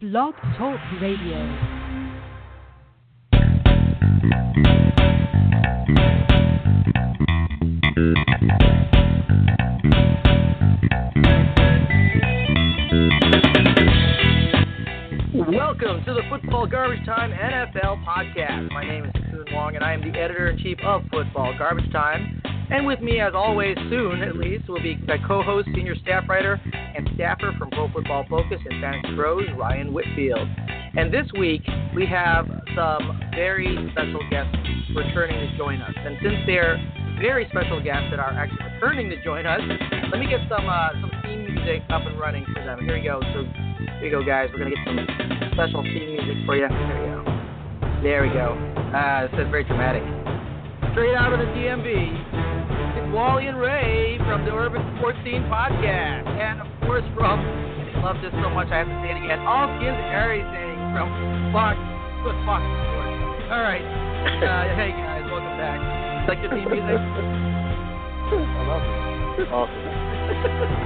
Blog Talk Radio. Welcome to the Football Garbage Time NFL podcast. My name is Soon Wong, and I am the editor in chief of Football Garbage Time. And with me, as always, soon at least, will be my co-host, senior staff writer, staffer from Pro Football Focus and Fantasy Pros, Ryan Whitfield. And this week, we have some very special guests returning to join us. And since they're very special guests that are actually returning to join us, let me get some uh, some theme music up and running for them. Here we go. So here we go, guys. We're gonna get some special theme music for you. There we go. There we go. Uh, this is very dramatic. Straight out of the DMV, Wally and Ray from the Urban Sports Scene podcast. And of course from, I love this so much I have to say it again, All Skins Everything from Fox, good Fox Sports. All right. Uh, hey guys, welcome back. Like the theme music? I love it. Awesome.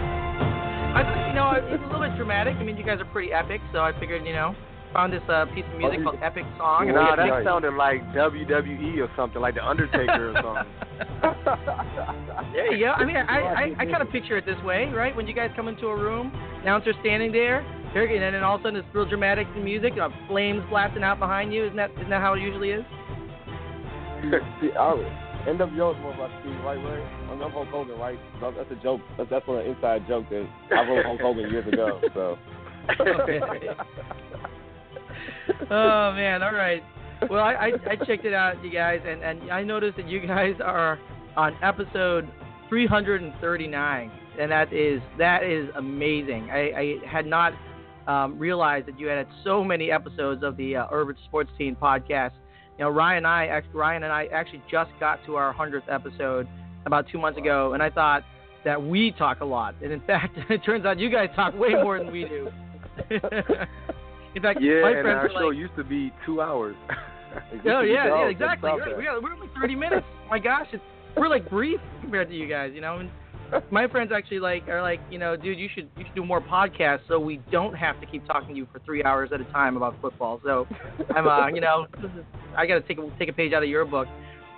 I thought, you know, it's a little bit dramatic. I mean, you guys are pretty epic, so I figured, you know, found this uh, piece of music called Epic Song. and Nah, that sounded like WWE or something, like The Undertaker or something. There you go. I mean, I I, I kind of picture it this way, right? When you guys come into a room, announcer standing there, and then all of a sudden it's real dramatic music, uh, flames blasting out behind you. Isn't that isn't that how it usually is? I, NWO is more about Steve, right, Ray? I mean, I'm Hulk Hogan, right? That's, a joke. That's, that's one inside joke that I wrote Hulk Hogan years ago. So. Okay. Oh man, all right. Well, I, I I checked it out, you guys, and and I noticed that you guys are on episode 339, and that is that is amazing. I, I had not um, realized that you had so many episodes of the uh, Urban Sports Scene podcast. You know, Ryan and I, Ryan and I actually just got to our hundredth episode about two months ago, and I thought that we talk a lot, and in fact, it turns out you guys talk way more than we do. in fact, Yeah, my and our show like, used to be two hours. Oh yeah, yeah, exactly. Right. We are, we're only 30 minutes. My gosh, it's, we're like brief compared to you guys. You know, and my friends actually like are like, you know, dude, you should you should do more podcasts so we don't have to keep talking to you for three hours at a time about football. So I'm, uh, you know, this is, I got to take a, take a page out of your book.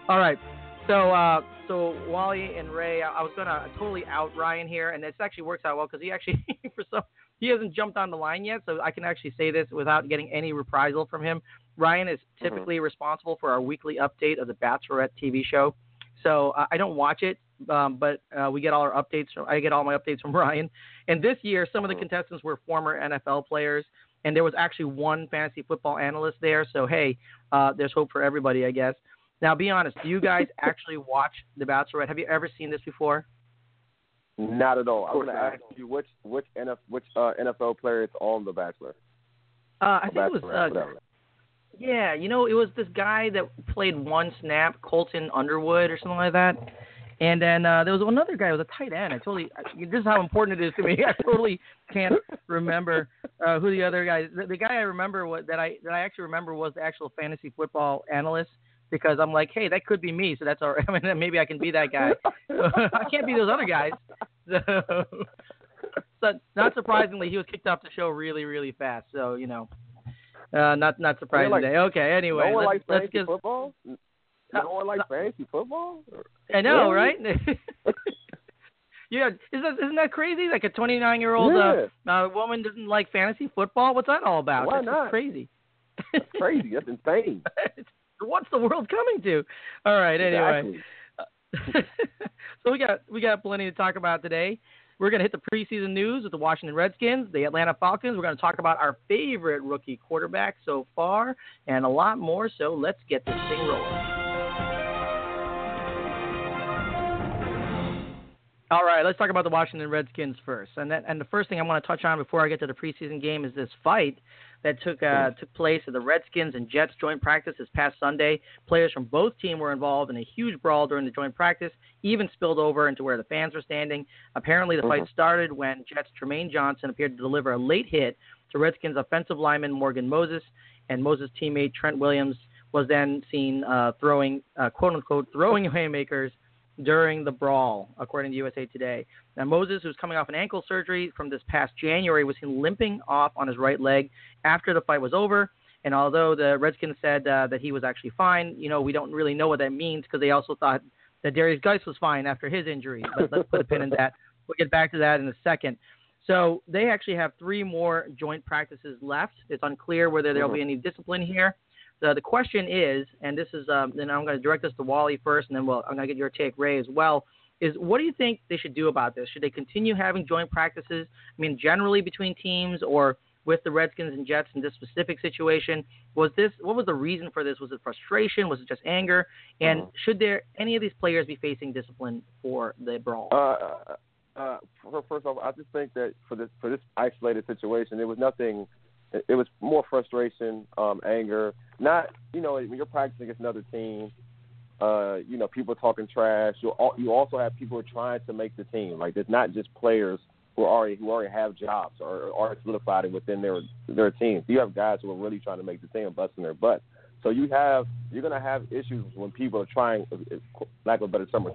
All right. So, uh, so Wally and Ray, I, I was gonna totally out Ryan here, and this actually works out well because he actually, for some, he hasn't jumped on the line yet, so I can actually say this without getting any reprisal from him. Ryan is typically responsible for our weekly update of the Bachelorette TV show. So uh, I don't watch it, um, but uh, we get all our updates. From, I get all my updates from Ryan. And this year, some of the contestants were former NFL players, and there was actually one fantasy football analyst there. So hey, uh, there's hope for everybody, I guess. Now, be honest. Do you guys actually watch The Bachelorette? Have you ever seen this before? Not at all. I was going to ask you which which NF, which uh, NFL player is on The Bachelor. Uh, I think it was. Uh. Yeah, you know, it was this guy that played one snap, Colton Underwood or something like that. And then uh, there was another guy who was a tight end. I totally, I, this is how important it is to me. I totally can't remember uh, who the other guy. The, the guy I remember was, that I that I actually remember was the actual fantasy football analyst because I'm like, hey, that could be me. So that's all right. I mean, maybe I can be that guy. I can't be those other guys. So, so not surprisingly, he was kicked off the show really, really fast. So you know, uh, not not surprising. like- today. Okay, anyway, no one let's, likes let's fantasy football. No one likes fantasy football. I know, right? yeah, is that, isn't that crazy? Like a 29 year old Yeah. uh, uh, woman doesn't like fantasy football. What's that all about? Why That's not? crazy. That's crazy. That's insane. What's the world coming to? All right. Anyway, Exactly. so we got we got plenty to talk about today. We're going to hit the preseason news with the Washington Redskins, the Atlanta Falcons. We're going to talk about our favorite rookie quarterback so far, and a lot more. So let's get this thing rolling. All right, let's talk about the Washington Redskins first. And that, and the first thing I want to touch on before I get to the preseason game is this fight that took uh, took place at the Redskins and Jets joint practice this past Sunday. Players from both teams were involved in a huge brawl during the joint practice, even spilled over into where the fans were standing. Apparently, the fight started when Jets Trumaine Johnson appeared to deliver a late hit to Redskins offensive lineman Morgan Moses, and Moses' teammate Trent Williams was then seen uh, throwing uh, quote unquote throwing haymakers during the brawl, according to USA Today. Now, Moses, who's coming off an ankle surgery from this past January, was seen limping off on his right leg after the fight was over. And although the Redskins said uh, that he was actually fine, you know, we don't really know what that means because they also thought that Derrius Guice was fine after his injury. But let's put a pin in that. We'll get back to that in a second. So they actually have three more joint practices left. It's unclear whether there'll be any discipline here. The, the question is, and this is, um, then I'm going to direct this to Wally first, and then we'll, I'm going to get your take, Ray, as well. Is what do you think they should do about this? Should they continue having joint practices? I mean, generally between teams, or with the Redskins and Jets in this specific situation? Was this what was the reason for this? Was it frustration? Was it just anger? And uh-huh. should there any of these players be facing discipline for the brawl? Uh, uh, first off, I just think that for this for this isolated situation, there was nothing. It, was more frustration, um, anger. Not you know when you're practicing against another team, uh, you know people talking trash. You you also have people trying to make the team. Like it's not just players who already who already have jobs or are solidified within their their teams. You have guys who are really trying to make the team busting their butt. So you have you're gonna have issues when people are trying, lack of a better term,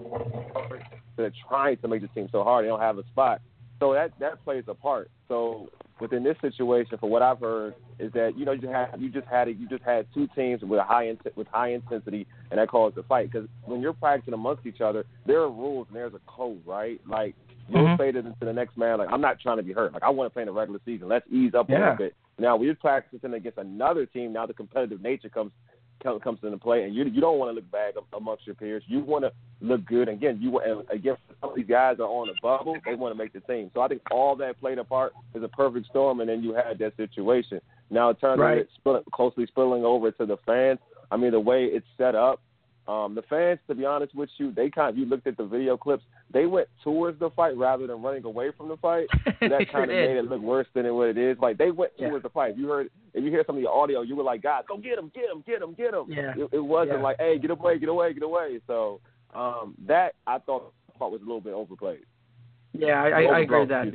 they're trying to make the team so hard they don't have a spot. So that that plays a part. So within this situation, for what I've heard, is that you know you just had you just had it. you just had two teams with a high in, with high intensity, and that caused a fight. Because when you're practicing amongst each other, there are rules and there's a code, right? Like you'll mm-hmm. fade it into the next man. Like I'm not trying to be hurt. Like I want to play in the regular season. Let's ease up a little bit. Now we're practicing against another team. Now the competitive nature comes comes into play, and you you don't want to look bad amongst your peers. You want to look good. Again, you and again, some of these guys are on a bubble. They want to make the team. So I think all that played a part is a perfect storm, and then you had that situation. Now in terms right. it spill, closely spilling over to the fans, I mean the way it's set up, um, the fans, to be honest with you, they kind of you looked at the video clips, they went towards the fight rather than running away from the fight. that kind of made it look worse than it, what it is. Like they went towards yeah. the fight. If you heard, if you hear some of the audio, you were like, God, go get him, get him, get him, get him." Yeah. It, it wasn't yeah. like, "Hey, get away, get away, get away." So um, that I thought was a little bit overplayed. Yeah, I, I, I agree with that.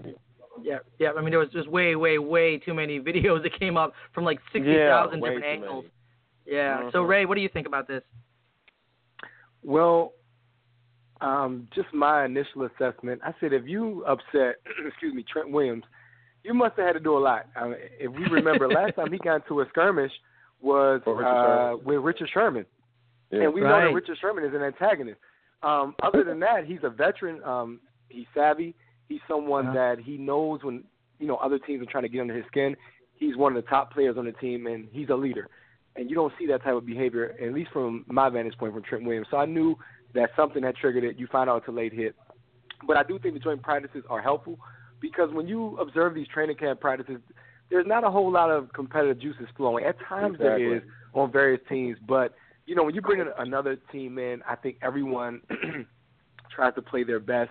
Yeah, yeah. I mean, there was just way, way, way too many videos that came up from like sixty thousand yeah, different angles. Many. Yeah. Mm-hmm. So Ray, what do you think about this? Well, um, just my initial assessment, I said if you upset, excuse me, Trent Williams, you must have had to do a lot. I mean, if we remember, last time he got into a skirmish was uh, with Richard Sherman, yeah. and we right. know that Richard Sherman is an antagonist. Um, other than that, he's a veteran. Um, he's savvy. He's someone uh-huh. that he knows when you know other teams are trying to get under his skin. He's one of the top players on the team, and he's a leader and you don't see that type of behavior, at least from my vantage point from Trent Williams. So I knew that something had triggered it. You find out it's a late hit. But I do think the joint practices are helpful because when you observe these training camp practices, there's not a whole lot of competitive juices flowing. At times exactly. there is on various teams, but you know when you bring in another team in, I think everyone tries to play their best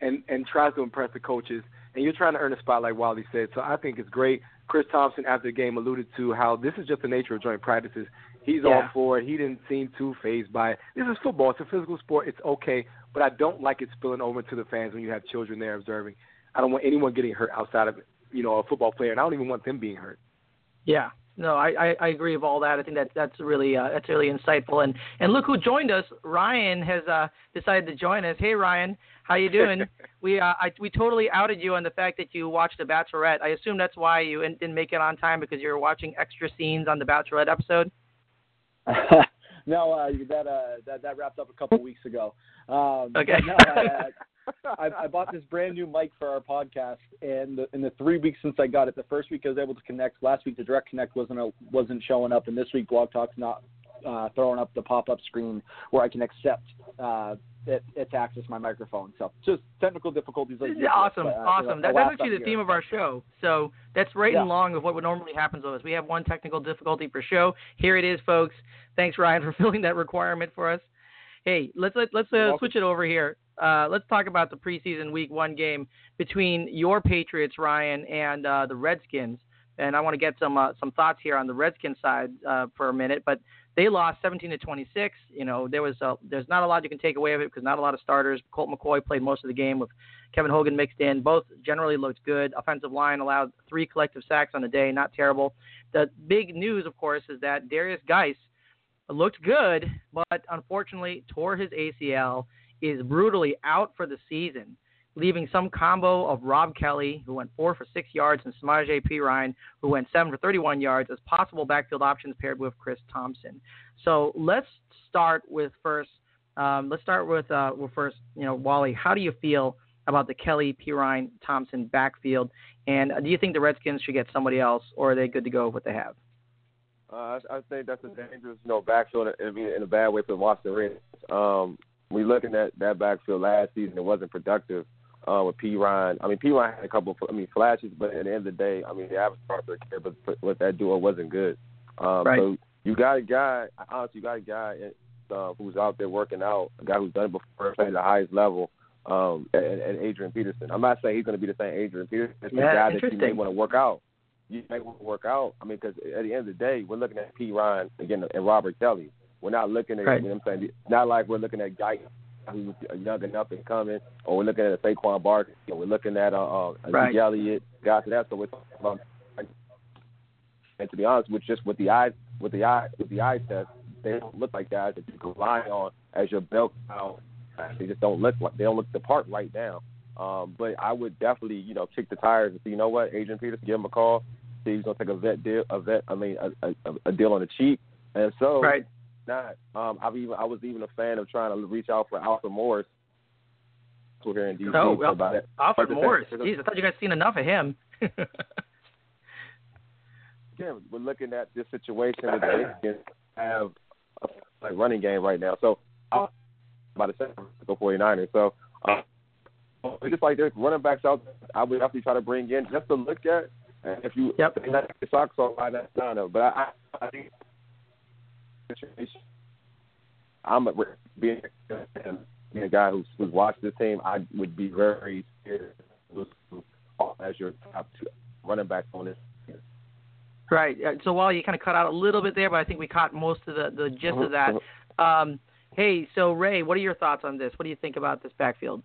and and tries to impress the coaches. And you're trying to earn a spot, like Wally said. So I think it's great. Chris Thompson after the game alluded to how this is just the nature of joint practices. He's yeah. all for it. He didn't seem too phased by it. This is football. It's a physical sport. It's okay, but I don't like it spilling over to the fans when you have children there observing. I don't want anyone getting hurt outside of you know a football player, and I don't even want them being hurt. Yeah, no, I, I, I agree with all that. I think that that's really uh, that's really insightful. And and look who joined us. Ryan has uh, decided to join us. Hey Ryan, how you doing? we uh, I, we totally outed you on the fact that you watched The Bachelorette. I assume that's why you didn't make it on time because you were watching extra scenes on the Bachelorette episode. no, uh, that uh, that that wrapped up a couple weeks ago. Um, okay. No, I, I, I bought this brand new mic for our podcast, and the, in the three weeks since I got it, the first week I was able to connect. Last week the direct connect wasn't a, wasn't showing up, and this week Blog Talk's not uh, throwing up the pop up screen where I can accept uh, it, it to access my microphone. So just technical difficulties. Like this, awesome, but, uh, awesome. That, that's actually the here. theme of our show. So that's right yeah. in long of what would normally happens with us. We have one technical difficulty per show. Here it is, folks. Thanks, Ryan, for filling that requirement for us. Hey, let's let, let's uh, switch it over here. Uh, let's talk about the preseason Week One game between your Patriots, Ryan, and uh, the Redskins. And I want to get some uh, some thoughts here on the Redskins side uh, for a minute. But they lost 17 to 26. You know, there was a, there's not a lot you can take away of it because not a lot of starters. Colt McCoy played most of the game with Kevin Hogan mixed in. Both generally looked good. Offensive line allowed three collective sacks on the day, not terrible. The big news, of course, is that Derrius Guice looked good, but unfortunately tore his ACL is brutally out for the season, leaving some combo of Rob Kelley, who went four for six yards, and Samaje Perine, who went seven for 31 yards, as possible backfield options paired with Chris Thompson. So let's start with first. Um, let's start with uh, with first. You know, Wally, how do you feel about the Kelley, Perine, Thompson backfield? And do you think the Redskins should get somebody else, or are they good to go with what they have? Uh, I, I think that's a dangerous, you know, backfield. I mean, in a bad way for the Washington Redskins. Um, we looking at that backfield last season, it wasn't productive uh, with Perine. I mean, Perine had a couple, of, I mean, flashes, but at the end of the day, I mean, the average starter care, but with that duo wasn't good. Um, right. So you got a guy, honestly, you got a guy uh, who's out there working out, a guy who's done it before, played at the highest level, um, and, and Adrian Peterson. I'm not saying he's going to be the same Adrian Peterson. It's yeah, a guy that you may want to work out. You may want to work out. I mean, because at the end of the day, we're looking at Perine again and Robert Kelley. We're not looking at, right. you know what I'm saying? It's not like we're looking at guys who's young and up and coming, or we're looking at a Saquon Barkley, or we're looking at uh, uh, right. Elliott, guys like that. So we're talking about, and to be honest, with just with the eye, with the eye, with the eye test, they don't look like guys that you can rely on as your bell cow. They just don't look like they don't look the part right now. Um, but I would definitely, you know, kick the tires and see, you know what, Adrian Peterson, give him a call. See, he's gonna take a vet deal, a vet, I mean, a, a, a deal on the cheap. And so, right. not. Um, I've even, I was even a fan of trying to reach out for Alfred Morris. We're here in DC well, about it. Alfred Morris. Jeez, I thought you guys seen enough of him. Again, we're looking at this situation that they can have a like running game right now. So, I'm about to say, go 49ers. So, uh, just like there's running backs out there I would definitely try to bring in just to look at. And if you yep. if not the socks on, I don't know. But I, I think I'm a, being, being a guy who's, who's watched this team. I would be very scared as your top two running back on this. Right. So while you kind of cut out a little bit there, but I think we caught most of the the gist of that. Um, hey, so Ray, what are your thoughts on this? What do you think about this backfield?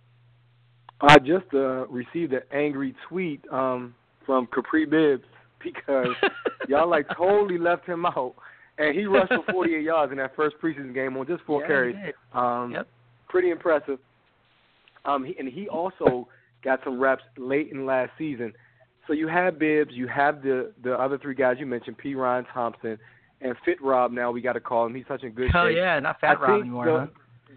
I just uh, received an angry tweet um, from Kapri Bibbs because y'all like totally left him out, and he rushed for 48 yards in that first preseason game on just four yeah, carries. Um, yep. Pretty impressive. Um, he, and he also got some reps late in last season. So you have Bibbs, you have the the other three guys you mentioned, Perine Thompson, and Fit Rob. Now we got to call him. He's such a good. Oh shape. yeah, not Fat I Rob anymore. The, huh?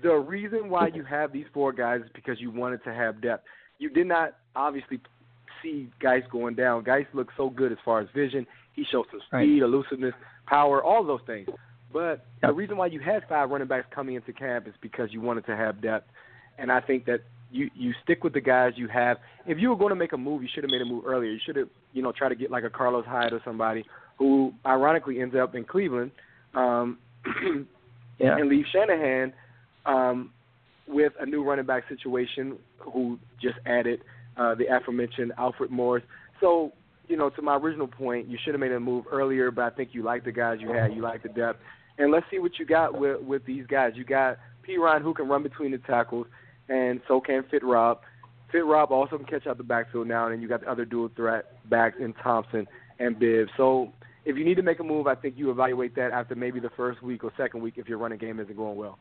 The reason why you have these four guys is because you wanted to have depth. You did not obviously see Guice going down. Guice looks so good as far as vision. He showed some speed, right. elusiveness, power, all those things. But yep. the reason why you had five running backs coming into camp is because you wanted to have depth. And I think that you you stick with the guys you have. If you were going to make a move, you should have made a move earlier. You should have, you know, try to get like a Carlos Hyde or somebody who ironically ends up in Cleveland, um, yeah. and leave Shanahan um, with a new running back situation who just added uh, the aforementioned Alfred Morris. So, you know, to my original point, you should have made a move earlier, but I think you like the guys you had, you like the depth. And let's see what you got with with these guys. You got Perine who can run between the tackles, and so can Fit Rob. Fit Rob also can catch out the backfield now, and then you got the other dual threat backs in Thompson and Bibb. So if you need to make a move, I think you evaluate that after maybe the first week or second week if your running game isn't going well.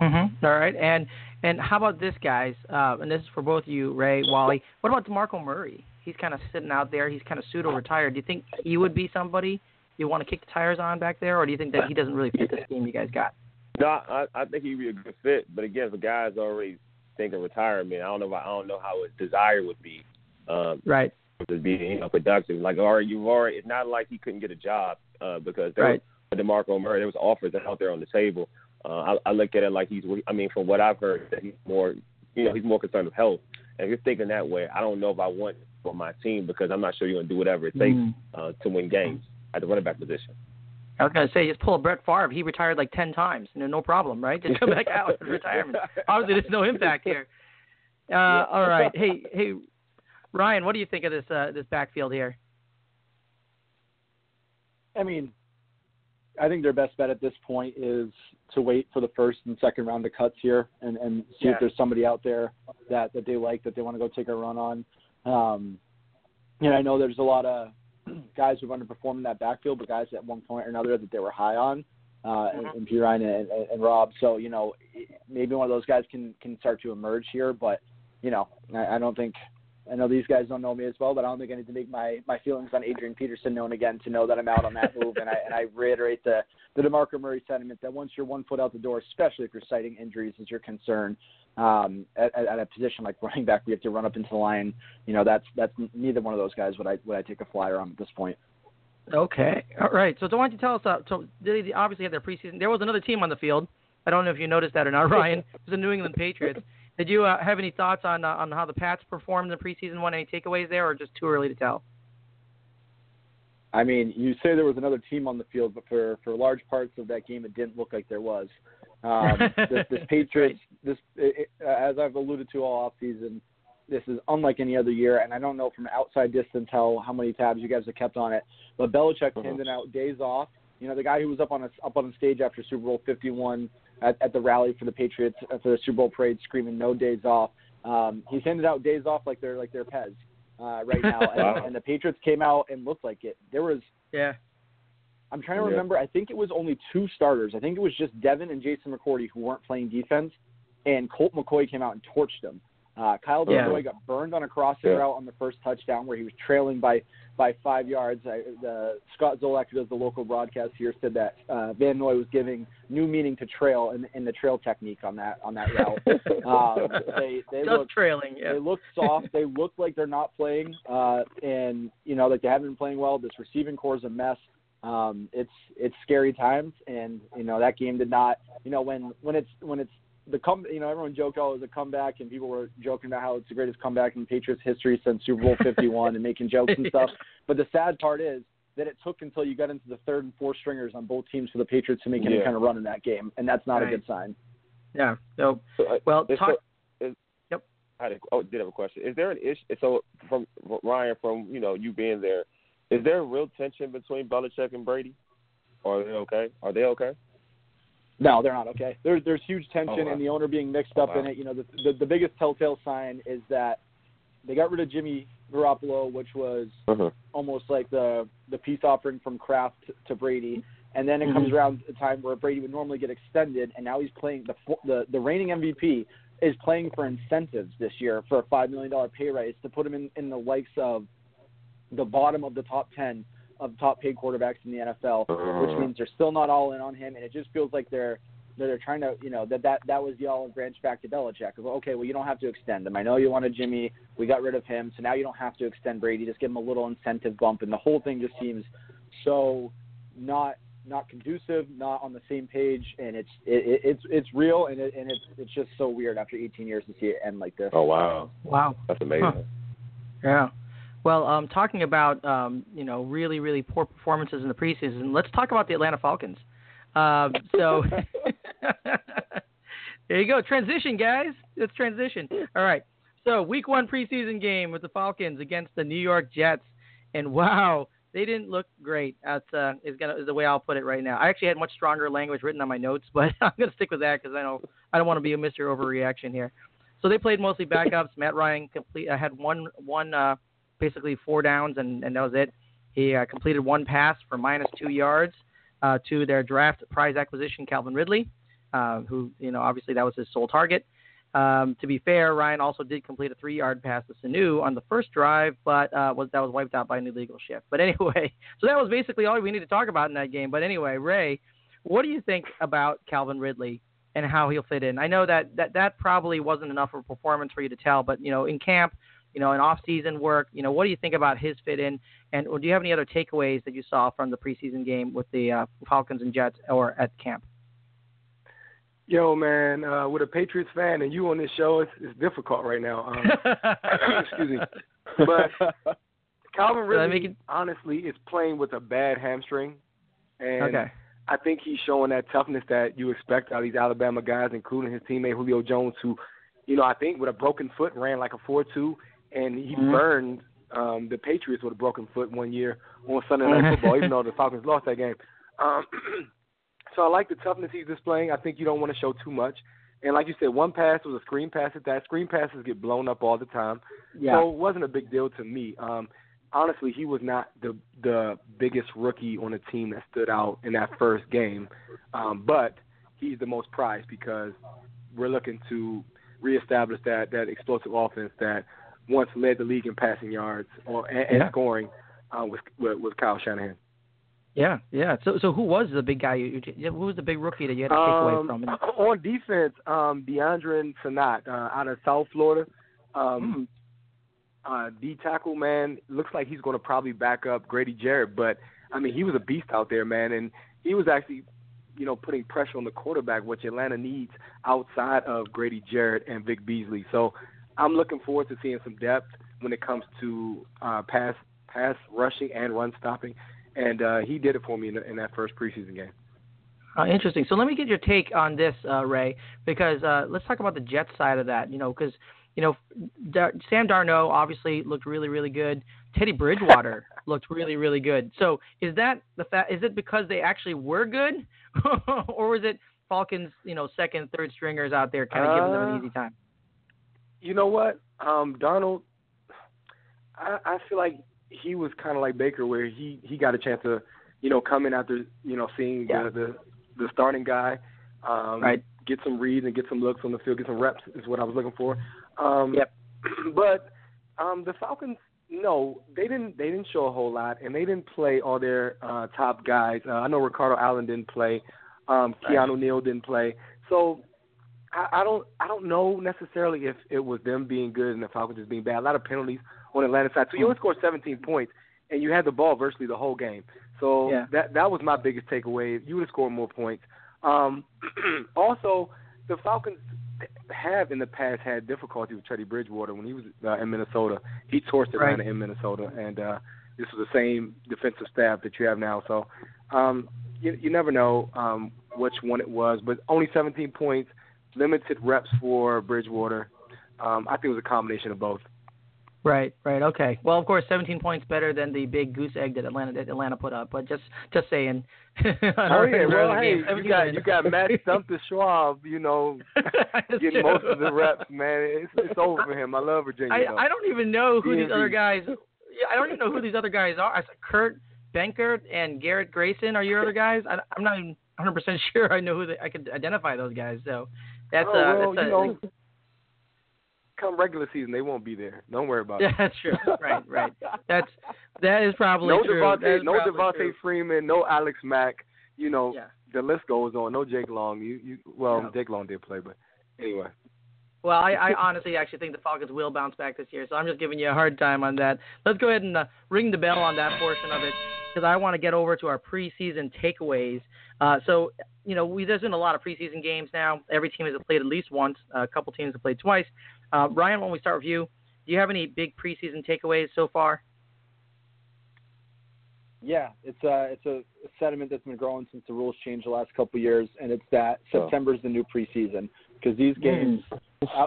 Mm-hmm. All right, and and how about this, guys? Uh, and this is for both of you, Ray, Wally. What about Demarco Murray? He's kind of sitting out there. He's kind of pseudo-retired. Do you think he would be somebody you want to kick the tires on back there, or do you think that he doesn't really fit the scheme you guys got? No, I, I think he'd be a good fit. But again, if a guy's already thinking retirement, I don't know. If, I don't know how his desire would be. Um, right. To be you know productive, like or you've already. It's not like he couldn't get a job uh, because there right. was Demarco Murray. There was offers out there on the table. Uh, I, I look at it like he's. I mean, from what I've heard, that he's more. You know, he's more concerned with health. And if you're thinking that way, I don't know if I want for my team because I'm not sure you're going to do whatever it takes mm. uh, to win games at the running back position. I was gonna say, just pull a Brett Favre. He retired like ten times, no, no problem, right? Just come back out in retirement. Obviously, there's no impact here. Uh, all right, hey, hey, Ryan, what do you think of this uh, this backfield here? I mean, I think their best bet at this point is to wait for the first and second round of cuts here and, and see yeah. if there's somebody out there that, that they like that they want to go take a run on. Um, and I know there's a lot of guys who've underperformed in that backfield, but guys at one point or another that they were high on. uh, and, and Perine and, and, and Rob. So you know, maybe one of those guys can can start to emerge here. But you know, I, I don't think I know these guys don't know me as well, but I don't think I need to make my my feelings on Adrian Peterson known again to know that I'm out on that move. and I and I reiterate the the Demarco Murray sentiment that once you're one foot out the door, especially if you're citing injuries as your concern, um, at, at a position like running back, we have to run up into the line. You know, that's that's neither one of those guys would I would I take a flyer on at this point. Okay, all right. So, why don't want you tell us? Uh, so, they obviously had their preseason. There was another team on the field. I don't know if you noticed that or not, Ryan. It was the New England Patriots. Did you uh, have any thoughts on uh, on how the Pats performed in the preseason one? Any takeaways there, or just too early to tell? I mean, you say there was another team on the field, but for for large parts of that game, it didn't look like there was. Um, this, this Patriots, this it, as I've alluded to all off season, this is unlike any other year, and I don't know from outside distance how how many tabs you guys have kept on it, but Belichick uh-huh. handing out days off. You know, the guy who was up on a, up on the stage after Super Bowl 51 at, at the rally for the Patriots uh, for the Super Bowl parade, screaming "No days off." Um, he's handed out days off like they're like they're Pez uh, right now, and, and the Patriots came out and looked like it. There was yeah. I'm trying to remember. I think it was only two starters. I think it was just Devin and Jason McCourty who weren't playing defense, and Colt McCoy came out and torched them. Uh, Kyle yeah. got burned on a crossing yeah. route on the first touchdown where he was trailing by by five yards. I, the, Scott Zolak, who does the local broadcast here, said that uh, Van Noy was giving new meaning to trail in, in the trail technique on that on that route. um, they they Just look trailing. Yeah. They look soft. they look like they're not playing, uh, and you know like they haven't been playing well. This receiving corps is a mess. Um, it's it's scary times, and you know that game did not. You know when when it's when it's the come, you know, everyone joked, oh, it was a comeback, and people were joking about how it's the greatest comeback in Patriots history since Super Bowl 51 and making jokes and stuff. But the sad part is that it took until you got into the third and fourth stringers on both teams for the Patriots to make any kind of run in that game, and that's not right. a good sign. Yeah. So, so uh, well, talk. is, yep. I did, oh, did have a question. Is there an issue? So, from Ryan, from you know you being there, is there a real tension between Belichick and Brady? Are they okay? Are they okay? No, they're not okay. There's there's huge tension, oh, wow. and the owner being mixed up oh, wow. in it. You know, the, the the biggest telltale sign is that they got rid of Jimmy Garoppolo, which was uh-huh. almost like the the peace offering from Kraft to, to Brady. And then it mm-hmm. comes around a time where Brady would normally get extended, and now he's playing the the the reigning MVP is playing for incentives this year for a five million dollar pay raise to put him in in the likes of the bottom of the top ten of top paid quarterbacks in the NFL, which Uh-huh. means they're still not all in on him, and it just feels like they're they're trying to, you know, that that that was the olive branch back to Belichick. Of, okay, well you don't have to extend him. I know you wanted Jimmy, we got rid of him, so now you don't have to extend Brady. Just give him a little incentive bump, and the whole thing just seems so not not conducive, not on the same page, and it's it, it's it's real, and it, and it's it's just so weird after 18 years to see it end like this. Oh wow, Wow. that's amazing. Huh. Yeah. Well, um, talking about um, you know really really poor performances in the preseason, let's talk about the Atlanta Falcons. Um, so there you go, transition, guys. It's transition. All right. So week one preseason game with the Falcons against the New York Jets, and wow, they didn't look great. That's uh, is gonna is the way I'll put it right now. I actually had much stronger language written on my notes, but I'm gonna stick with that because I know I don't want to be a Mr. Overreaction here. So they played mostly backups. Matt Ryan complete uh, had one one uh, basically four downs and, and that was it. He uh, completed one pass for minus two yards uh, to their draft prize acquisition Calvin Ridley, uh, who you know obviously that was his sole target. Um, to be fair, Ryan also did complete a three-yard pass to Sanu on the first drive, but uh, was that was wiped out by an illegal shift. But anyway, so that was basically all we need to talk about in that game. But anyway, Ray, what do you think about Calvin Ridley and how he'll fit in? I know that that, that probably wasn't enough of a performance for you to tell, but you know, in camp, you know, in off-season work, you know, what do you think about his fit in? And do you have any other takeaways that you saw from the preseason game with the uh, Falcons and Jets or at camp? Yo, man, uh, with a Patriots fan and you on this show, it's, it's difficult right now. Um, excuse me, but Calvin Ridley, it... honestly, is playing with a bad hamstring, and okay. I think he's showing that toughness that you expect out of these Alabama guys, including his teammate Julio Jones, who, you know, I think with a broken foot ran like a four-two, and he mm-hmm. burned um, the Patriots with a broken foot one year on Sunday Night Football, even though the Falcons lost that game. Um, so I like the toughness he's displaying. I think you don't want to show too much. And like you said, one pass was a screen pass at that. Screen passes get blown up all the time. Yeah. So it wasn't a big deal to me. Um, honestly, he was not the the biggest rookie on the team that stood out in that first game, um, but he's the most prized because we're looking to reestablish that that explosive offense that once led the league in passing yards or and, and scoring uh, with, with with Kyle Shanahan. Yeah, yeah. So, so who was the big guy? You, who was the big rookie that you had to take away Um, from? And, on defense, um, Deadrin Senat uh, out of South Florida. Um, uh, D tackle man looks like he's going to probably back up Grady Jarrett, but I mean he was a beast out there, man, and he was actually, you know, putting pressure on the quarterback, which Atlanta needs outside of Grady Jarrett and Vic Beasley. So I'm looking forward to seeing some depth when it comes to uh, pass pass rushing and run stopping, and uh, he did it for me in, in that first preseason game. Uh, interesting. So let me get your take on this, uh, Ray, because uh, let's talk about the Jets side of that. You know, because you know Dar- Sam Darnold obviously looked really, really good. Teddy Bridgewater looked really, really good. So is that the fact? Is it because they actually were good, or was it Falcons, you know, second, third stringers out there kind of giving them Uh, an easy time? You know what, um, Donald? I, I feel like he was kind of like Baker, where he he got a chance to, you know, come in after you know seeing Yeah. the, the the starting guy, um, Right. get some reads and get some looks on the field, get some reps is what I was looking for. Um, Yep. But um, the Falcons, no, they didn't they didn't show a whole lot, and they didn't play all their uh, top guys. Uh, I know Ricardo Allen didn't play, um, Right. Keanu Neal didn't play, so I, I don't I don't know necessarily if it was them being good and the Falcons just being bad. A lot of penalties on Atlanta side. So you only scored 17 points and you had the ball virtually the whole game. So Yeah. that that was my biggest takeaway. You would have scored more points. Um, also, the Falcons have in the past had difficulty with Teddy Bridgewater when he was uh, in Minnesota. He torched Atlanta Right. in Minnesota, and uh, this was the same defensive staff that you have now. So um, you, you never know um, which one it was, but only 17 points, limited reps for Bridgewater. Um, I think it was a combination of both. Right, right, okay. Well, of course, 17 points better than the big goose egg that Atlanta that Atlanta put up. But just just saying. Oh yeah, well hey, you got you got Matt Stumper Schwab, you know, getting most of the reps, man. It's it's over for him. I love Virginia. I. I don't even know who these other guys. Yeah, I don't even know who these other guys are. Kurt Benkert and Garrett Grayson are your other guys. I, I'm not even 100 percent sure I know who they, I could identify those guys. So that's oh, uh, well, that's you know, come regular season, they won't be there. Don't worry about it. that's true. Right, right. That's that is probably No true. Devonta, no Devonta true. Freeman, no Alex Mack. You know, Yeah. the list goes on. No Jake Long. You, you, well, Yeah. Jake Long did play, but anyway. Well, I, I honestly actually think the Falcons will bounce back this year, so I'm just giving you a hard time on that. Let's go ahead and uh, ring the bell on that portion of it because I want to get over to our preseason takeaways. Uh, so, you know, we, there's been a lot of preseason games now. Every team has played at least once. Uh, a couple teams have played twice. Uh, Ryan, when we start with you, do you have any big preseason takeaways so far? Yeah, it's a it's a sentiment that's been growing since the rules changed the last couple of years, and it's that September is the new preseason because these games, out,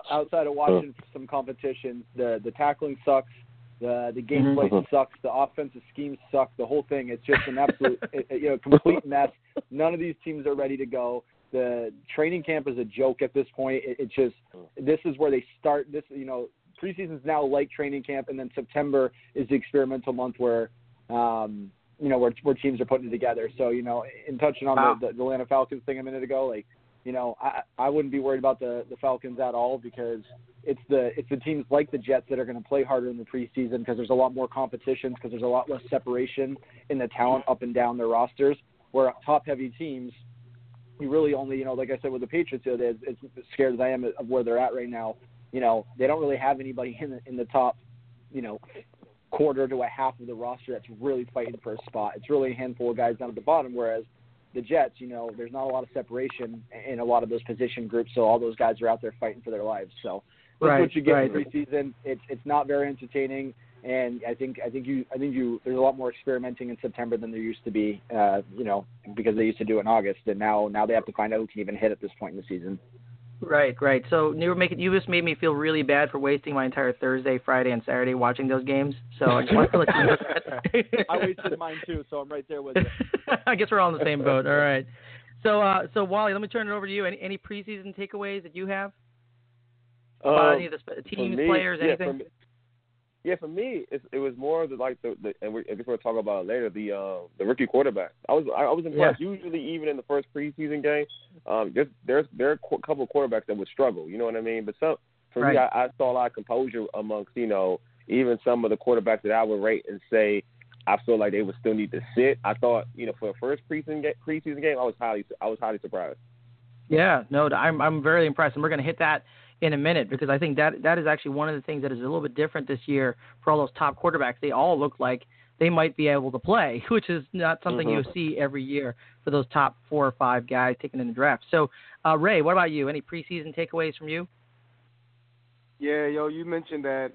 outside of watching some competitions, the the tackling sucks, the the gameplay Mhm. sucks, the offensive schemes suck, the whole thing. It's just an absolute it- it- you know complete mess. None of these teams are ready to go. The training camp is a joke at this point. It, it just this is where they start. This you know preseason is now like training camp, and then September is the experimental month where um, you know where where teams are putting it together. So you know, in touching on Wow. the, the, the Atlanta Falcons thing a minute ago, like you know, I I wouldn't be worried about the the Falcons at all because it's the it's the teams like the Jets that are going to play harder in the preseason because there's a lot more competitions because there's a lot less separation in the talent up and down their rosters. Where top heavy teams, you really only you know like I said with the Patriots the as scared as I am of where they're at right now, you know they don't really have anybody in the in the top, you know, quarter to a half of the roster that's really fighting for a spot. It's really a handful of guys down at the bottom. Whereas the Jets, you know, there's not a lot of separation in a lot of those position groups, so all those guys are out there fighting for their lives. So that's Right, what you get right. in preseason. It's it's not very entertaining, and I think I think you I think you there's a lot more experimenting in September than there used to be. Uh, you know, because they used to do it in August, and now now they have to find out who can even hit at this point in the season. Right, right. So you were making you just made me feel really bad for wasting my entire Thursday, Friday, and Saturday watching those games. So I just want to let you know that. I wasted mine too, so I'm right there with you. I guess we're all in the same boat. All right. So, uh, so Wally, let me turn it over to you. Any, any preseason takeaways that you have? About Um, any of the sp- for teams, me, players, yeah, anything? Yeah, for me, it, it was more of the like the, the and we, we're going to talk about it later, the uh, the rookie quarterback. I was I, was impressed. Yeah. Usually, even in the first preseason game, um, there's there's there are a couple of quarterbacks that would struggle. You know what I mean? But some for right. me, I, I saw a lot of composure amongst you know even some of the quarterbacks that I would rate and say I feel like they would still need to sit. I thought you know for the first preseason game, preseason game, I was highly I was highly surprised. Yeah, no, I'm I'm very impressed, and we're going to hit that in a minute because I think that that is actually one of the things that is a little bit different this year for all those top quarterbacks. They all look like they might be able to play, which is not something mm-hmm. you see every year for those top four or five guys taken in the draft. So, uh, Ray, what about you? Any preseason takeaways from you? Yeah, yo, you mentioned that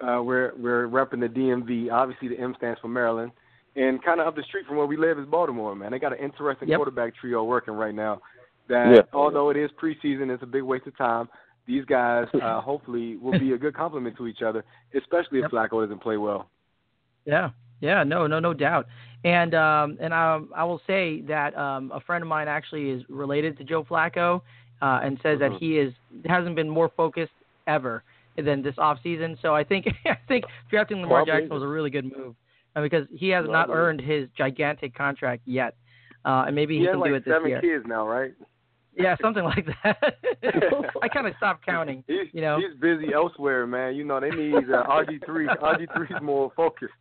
uh, we're we're repping the DMV. Obviously, the M stands for Maryland, and kind of up the street from where we live is Baltimore. Man, they got an interesting yep. quarterback trio working right now. That yeah. although it is preseason, it's a big waste of time these guys uh, hopefully will be a good complement to each other, especially if yep. Flacco doesn't play well. Yeah, yeah, no, no, no doubt. And um, and I, I will say that um, a friend of mine actually is related to Joe Flacco, uh, and says mm-hmm. that he is hasn't been more focused ever than this off season. So I think I think drafting Lamar Jackson was a really good move uh, because he has not earned his gigantic contract yet, uh, and maybe he, he can like do it this year. seven kids now, right? Yeah, something like that. I kind of stopped counting. He's, you know, he's busy elsewhere, man. You know, they need uh, RG three. RG three is more focused.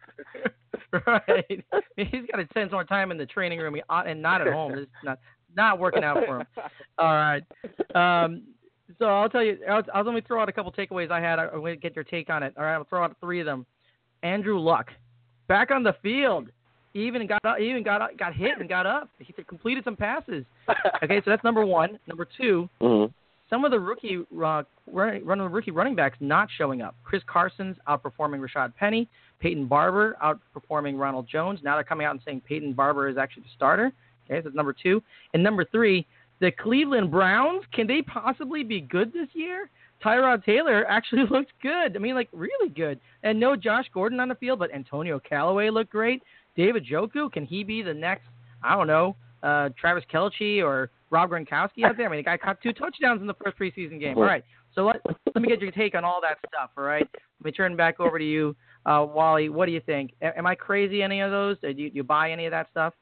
right. He's got to spend more time in the training room uh, and not at home. It's not not working out for him. All right. Um, so I'll tell you. I'll, I'll let me throw out a couple takeaways I had. I'm going to get your take on it. All right. I'll throw out three of them. Andrew Luck, back on the field even got up, even got up, got hit and got up. He completed some passes. Okay, so that's number one. Number 2 mm-hmm. some of the rookie uh, run, rookie running backs not showing up. Chris Carson's outperforming Rashaad Penny. Peyton Barber outperforming Ronald Jones. Now they're coming out and saying Peyton Barber is actually the starter. Okay, so that's number two. And number three, the Cleveland Browns. Can they possibly be good this year? Tyrod Taylor actually looked good. I mean, like really good. And no Josh Gordon on the field, but Antonio Callaway looked great. David Njoku? can he be the next, I don't know, uh, Travis Kelce or Rob Gronkowski out there? I mean, the guy caught two touchdowns in the first preseason game. All right. So let, let me get your take on all that stuff, all right? Let me turn back over to you, uh, Wally. What do you think? A- am I crazy any of those? Do you, do you buy any of that stuff?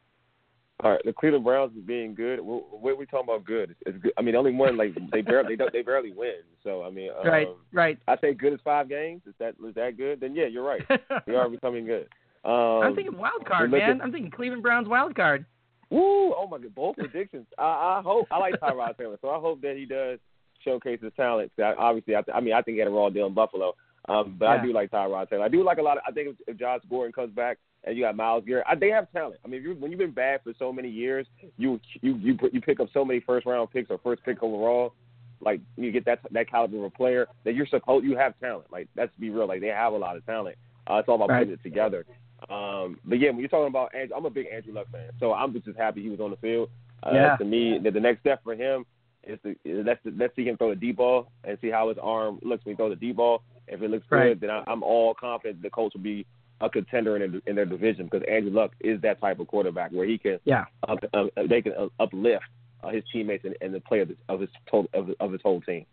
All right, the Cleveland Browns is being good. What, what are we talking about? Good. It's, good. I mean, the only one like they barely they, they barely win. So I mean, um, right, right. I say good is five games. Is that is that good? Then yeah, you're right. we are becoming good. Um, I'm thinking wild card, man. I'm thinking Cleveland Browns wild card. Woo! Oh my god, both predictions. I, I hope I like Tyrod Taylor, so I hope that he does showcase his talent. Obviously, I, I mean, I think he had a raw deal in Buffalo, um, but yeah. I do like Tyrod Taylor. I do like a lot. Of, I think if, if Josh Gordon comes back and you got Myles Garrett, I, they have talent. I mean, if you, when you've been bad for so many years, you you you you pick up so many first round picks or first pick overall. Like you get that that caliber of a player that you're supposed you have talent. Like let's be real. Like they have a lot of talent. Uh, it's all about right. putting it together. Um, but yeah, when you're talking about Andrew, I'm a big Andrew Luck fan, so I'm just happy he was on the field. Uh, yeah. To me, the, the next step for him is to let's let's see him throw the deep ball and see how his arm looks when he throws the deep ball. If it looks right. good, then I, I'm all confident the Colts will be a contender in their, in their division because Andrew Luck is that type of quarterback where he can yeah up, uh, they can uplift uh, his teammates and, and the play of his of his total of, of his whole team.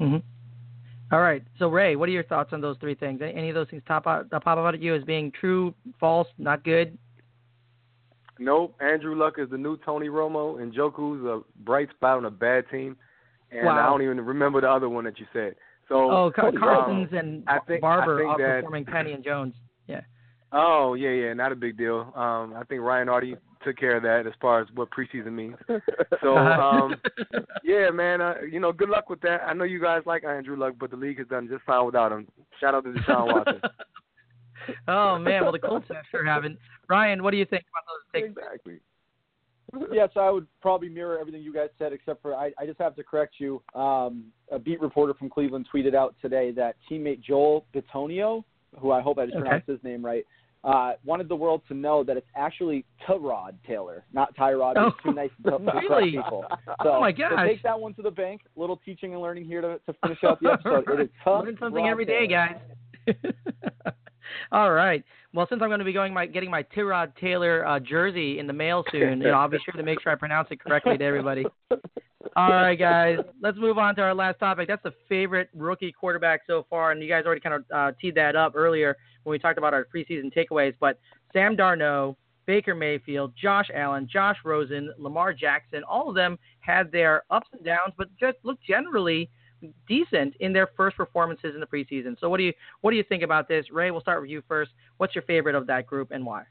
Mm-hmm. All right. So Ray, what are your thoughts on those three things? Any of those things top out, pop out at you as being true, false, not good? Nope. Andrew Luck is the new Tony Romo, and Njoku's a bright spot on a bad team. And wow. I don't even remember the other one that you said. So oh, Car- um, and I think, Barber I think outperforming that, Penny and Jones. Yeah. Oh yeah, yeah, not a big deal. Um, I think Ryan already took care of that as far as what preseason means. So um, yeah, man, uh, you know, good luck with that. I know you guys like Andrew Luck, but the league has done just fine without him. Shout out to Deshaun Watson. oh man, well the Colts sure haven't. Ryan, what do you think about those takes? Exactly. Yes, I would probably mirror everything you guys said, except for I, I just have to correct you. Um, a beat reporter from Cleveland tweeted out today that teammate Joel Bitonio, who I hope I just okay. pronounced his name right, uh, wanted the world to know that it's actually Tyrod Taylor, not Tyrod. Oh, too nice to, to really? people. So, oh my gosh! So take that one to the bank. Little teaching and learning here to, to finish out the episode. It is tough. Learn something every day, guys. All right. Well, since I'm going to be going my getting my Tyrod Taylor uh, jersey in the mail soon, you know, I'll be sure to make sure I pronounce it correctly to everybody. All right, guys. Let's move on to our last topic. That's the favorite rookie quarterback so far, and you guys already kind of uh, teed that up earlier when we talked about our preseason takeaways. But Sam Darnold, Baker Mayfield, Josh Allen, Josh Rosen, Lamar Jackson, all of them had their ups and downs, but just look generally decent in their first performances in the preseason. So what do you what do you think about this? Ray, we'll start with you first. What's your favorite of that group and why?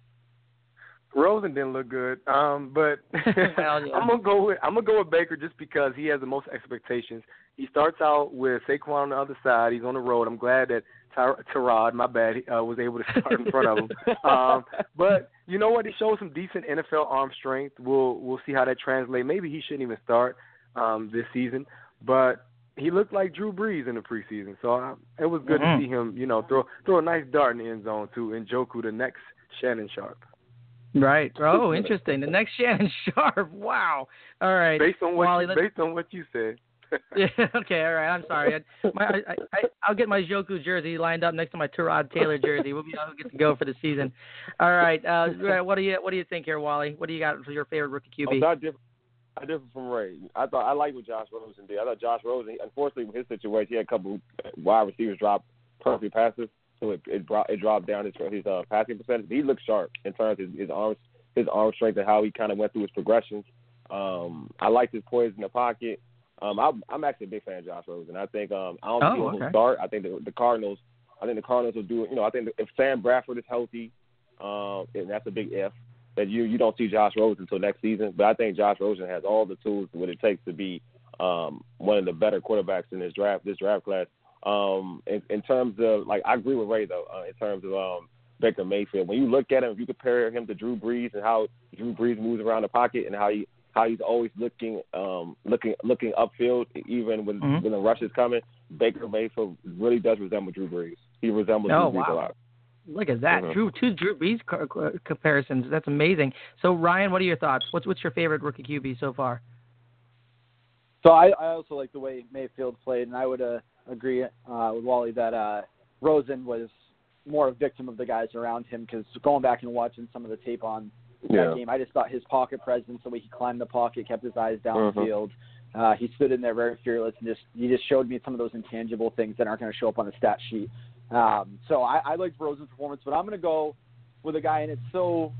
Rosen didn't look good, um, but. I'm gonna go with I'm gonna go with Baker just because he has the most expectations. He starts out with Saquon on the other side. He's on the road. I'm glad that Ty- Tyrod, my bad, uh, was able to start in front of him. Um, but you know what? He showed some decent NFL arm strength. We'll we'll see how that translates. Maybe he shouldn't even start um, this season, but he looked like Drew Brees in the preseason. So uh, it was good Mhm. to see him, you know, throw throw a nice dart in the end zone to Njoku, the next Shannon Sharpe. Right. Oh, interesting. The next Shannon Sharpe. Wow. All right. Based on what Wally, you, based on what you said. Yeah, okay, all right. I'm sorry. I, my, I, I, I'll get my Njoku jersey lined up next to my Tyrod Taylor jersey. We'll be I'll get to go for the season. All right. Uh, what do you What do you think here, Wally? What do you got for your favorite rookie QB? I'm QB? not different. I differ from Ray. I thought I like what Josh Rosen did. I thought Josh Rosen, unfortunately, with his situation, he had a couple wide receivers drop perfect passes, so it it, brought, it dropped down his his uh, passing percentage. He looked sharp in terms of his, his arms, his arm strength, and how he kind of went through his progressions. Um, I liked his poise in the pocket. Um, I'm, I'm actually a big fan of Josh Rosen. I think um, I don't Oh, think he'll okay. start. I think the, the Cardinals. I think the Cardinals will do. You know, I think if Sam Bradford is healthy, um, and that's a big if that you you don't see Josh Rosen until next season. But I think Josh Rosen has all the tools what it takes to be um, one of the better quarterbacks in this draft this draft class. Um, in, in terms of like, I agree with Ray though. Uh, in terms of um, Baker Mayfield, when you look at him, if you compare him to Drew Brees and how Drew Brees moves around the pocket and how he how he's always looking um, looking looking upfield, even when Mhm. when the rush is coming, Baker Mayfield really does resemble Drew Brees. He resembles Oh, Drew Brees a lot. Look at that. Mhm. Drew two Drew Brees co- co- comparisons. That's amazing. So Ryan, what are your thoughts? What's What's your favorite rookie QB so far? So I, I also like the way Mayfield played, and I would uh, agree uh, with Wally that uh, Rosen was more a victim of the guys around him because going back and watching some of the tape on Yeah. that game, I just thought his pocket presence, the way he climbed the pocket, kept his eyes Mhm. downfield. Uh, he stood in there very fearless and just he just showed me some of those intangible things that aren't going to show up on the stat sheet. Um, so I, I liked Rosen's performance, but I'm going to go with a guy, and it's so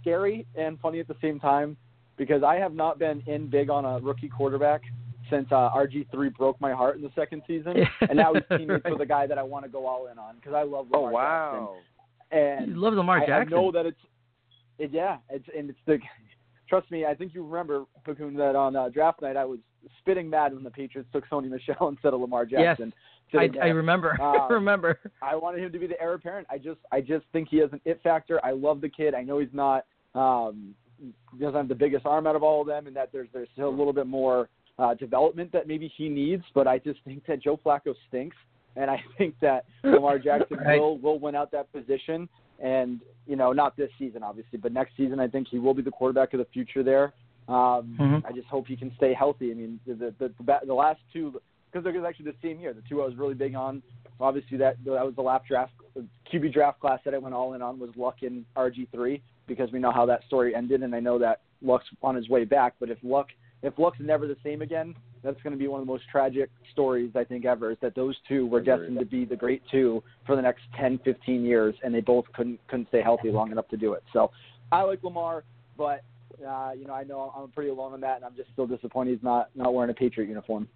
scary and funny at the same time because I have not been in big on a rookie quarterback since uh, RG3 broke my heart in the second season, and now he's teammates Right. with a guy that I want to go all in on because I love Lamar Oh wow. Jackson. You And love Lamar I, I know that it's it, yeah, it's and it's the trust me. I think you remember Bakun that on uh, draft night I was spitting mad when the Patriots took Sony Michel instead of Lamar Yes. Jackson. I, I there. remember. I Um, remember. I wanted him to be the heir apparent. I just I just think he has an it factor. I love the kid. I know he's not um doesn't have the biggest arm out of all of them and that there's there's still a little bit more uh development that maybe he needs, but I just think that Joe Flacco stinks and I think that Lamar Jackson Right. will will win out that position and you know not this season obviously, but next season I think he will be the quarterback of the future there. Um Mhm. I just hope he can stay healthy. I mean the the the, the, the last two because was actually the same year. The two I was really big on obviously that that was the last draft QB draft class that I went all in on was Luck and RG three because we know how that story ended and I know that Luck's on his way back. But if Luck if Luck's never the same again, that's going to be one of the most tragic stories I think ever. Is that those two were destined to be the great two for the next 10, 15 years, and they both couldn't couldn't stay healthy long enough to do it. So I like Lamar, but uh, you know I know I'm pretty alone on that, and I'm just still disappointed he's not not wearing a Patriot uniform.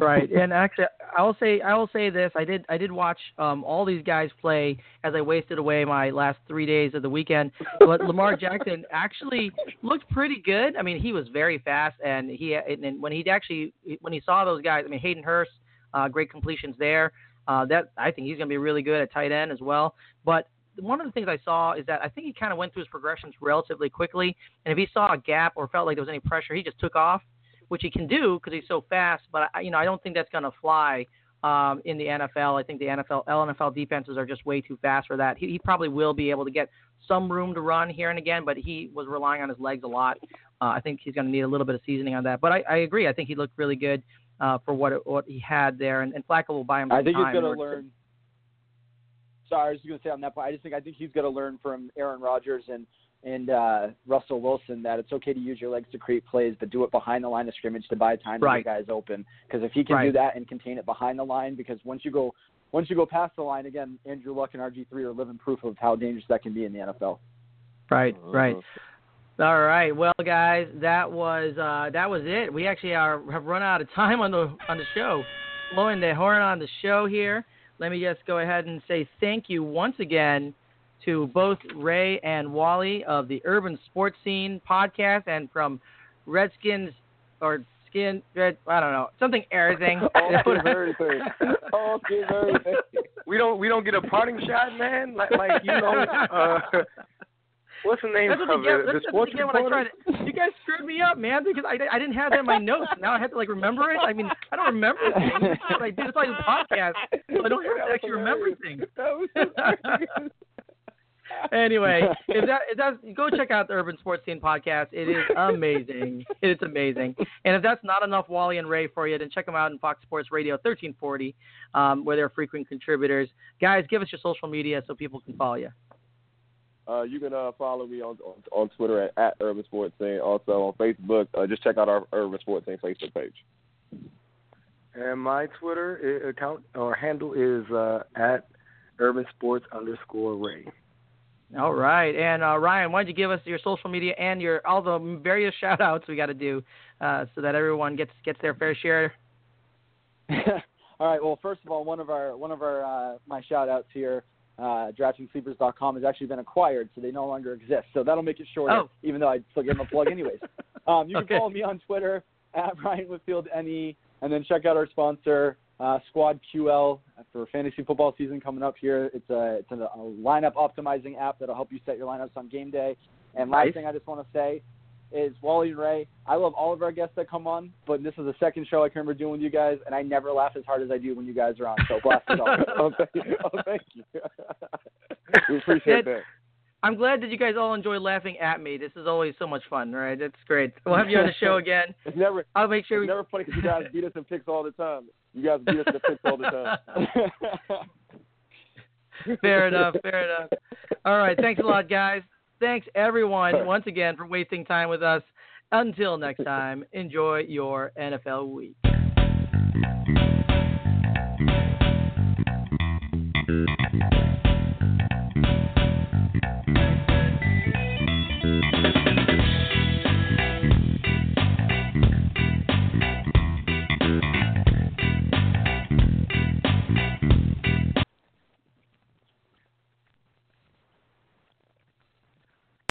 Right. And actually i will say i will say this i did i did watch um all these guys play as i wasted away my last three days of the weekend. But lamar jackson actually looked pretty good. I mean he was very fast and he and when he actually when he saw those guys i mean hayden hurst uh great completions there. Uh that i think he's going to be really good at tight end as well. But one of the things I saw is that I think he kind of went through his progressions relatively quickly, and if he saw a gap or felt like there was any pressure, he just took off which he can do because he's so fast. But I, you know, I don't think that's going to fly um, in the NFL. I think the NFL NFL defenses are just way too fast for that. He, he probably will be able to get some room to run here and again, but he was relying on his legs a lot. Uh, I think he's going to need a little bit of seasoning on that. But I, I agree. I think he looked really good uh, for what it, what he had there, and, and Flacco will buy him. I think he's going to learn. Sorry, I was just going to say on that point. I just think I think he's going to learn from Aaron Rodgers and and uh, Russell Wilson that it's okay to use your legs to create plays, but do it behind the line of scrimmage to buy time right. to get guys open. Because if he can right. do that and contain it behind the line, because once you go once you go past the line again, Andrew Luck and RG three are living proof of how dangerous that can be in the NFL. Right, right. All right, well, guys, that was uh, that was it. We actually are have run out of time on the on the show. Blowing the horn on the show here. Let me just go ahead and say thank you once again to both Ray and Wally of the Urban Sports Scene podcast and from Redskins or Skin Red I don't know something everything. everything. everything. We don't we don't get a parting shot, man. Like like you know. Uh, What's the name That's what of you get, it? The that's sports what you get when I reporter? tried to, You guys screwed me up, man, because I, I didn't have that in my notes. Now I have to like remember it. I mean, I don't remember things. That's what I did. It's like a podcast. So I don't have to actually remember things. Anyway, if that if that's go check out the Urban Sports Scene podcast. It is amazing. It's amazing. And if that's not enough Wally and Ray for you, then check them out in Fox Sports Radio 1340, um, where they're frequent contributors. Guys, give us your social media so people can follow you. Uh, you can uh, follow me on, on on Twitter at, at Urban Sports Scene. Also on Facebook, uh, just check out our Urban Sports Scene Facebook page. And my Twitter account or handle is uh, at urban sports underscore Ray. All right, and uh, Ryan, why don't you give us your social media and your all the various shout outs we got to do uh, so that everyone gets gets their fair share. all right. Well, first of all, one of our one of our uh, my shout outs here, uh, DraftKingsSleepers.com has actually been acquired, so they no longer exist. So that'll make it shorter, Oh. even though I'd still give them a plug anyways. um, you can Okay. follow me on Twitter at Ryan Whitfield NE, and then check out our sponsor, uh, Squad QL, for fantasy football season coming up here. It's a it's a, a lineup optimizing app that'll help you set your lineups on game day. And last Nice. thing I just want to say is Wally and Ray. I love all of our guests that come on, but this is the second show I can remember doing with you guys, and I never laugh as hard as I do when you guys are on. So blast all. oh, thank you. Oh, thank you. we appreciate That- that. I'm glad that you guys all enjoy laughing at me. This is always so much fun, right? That's great. We'll have you on the show again. It's never I'll make sure it's we. never funny because you guys beat us in picks all the time. You guys beat us in picks all the time. fair enough. Fair enough. All right. Thanks a lot, guys. Thanks everyone once again for wasting time with us. Until next time, enjoy your NFL week.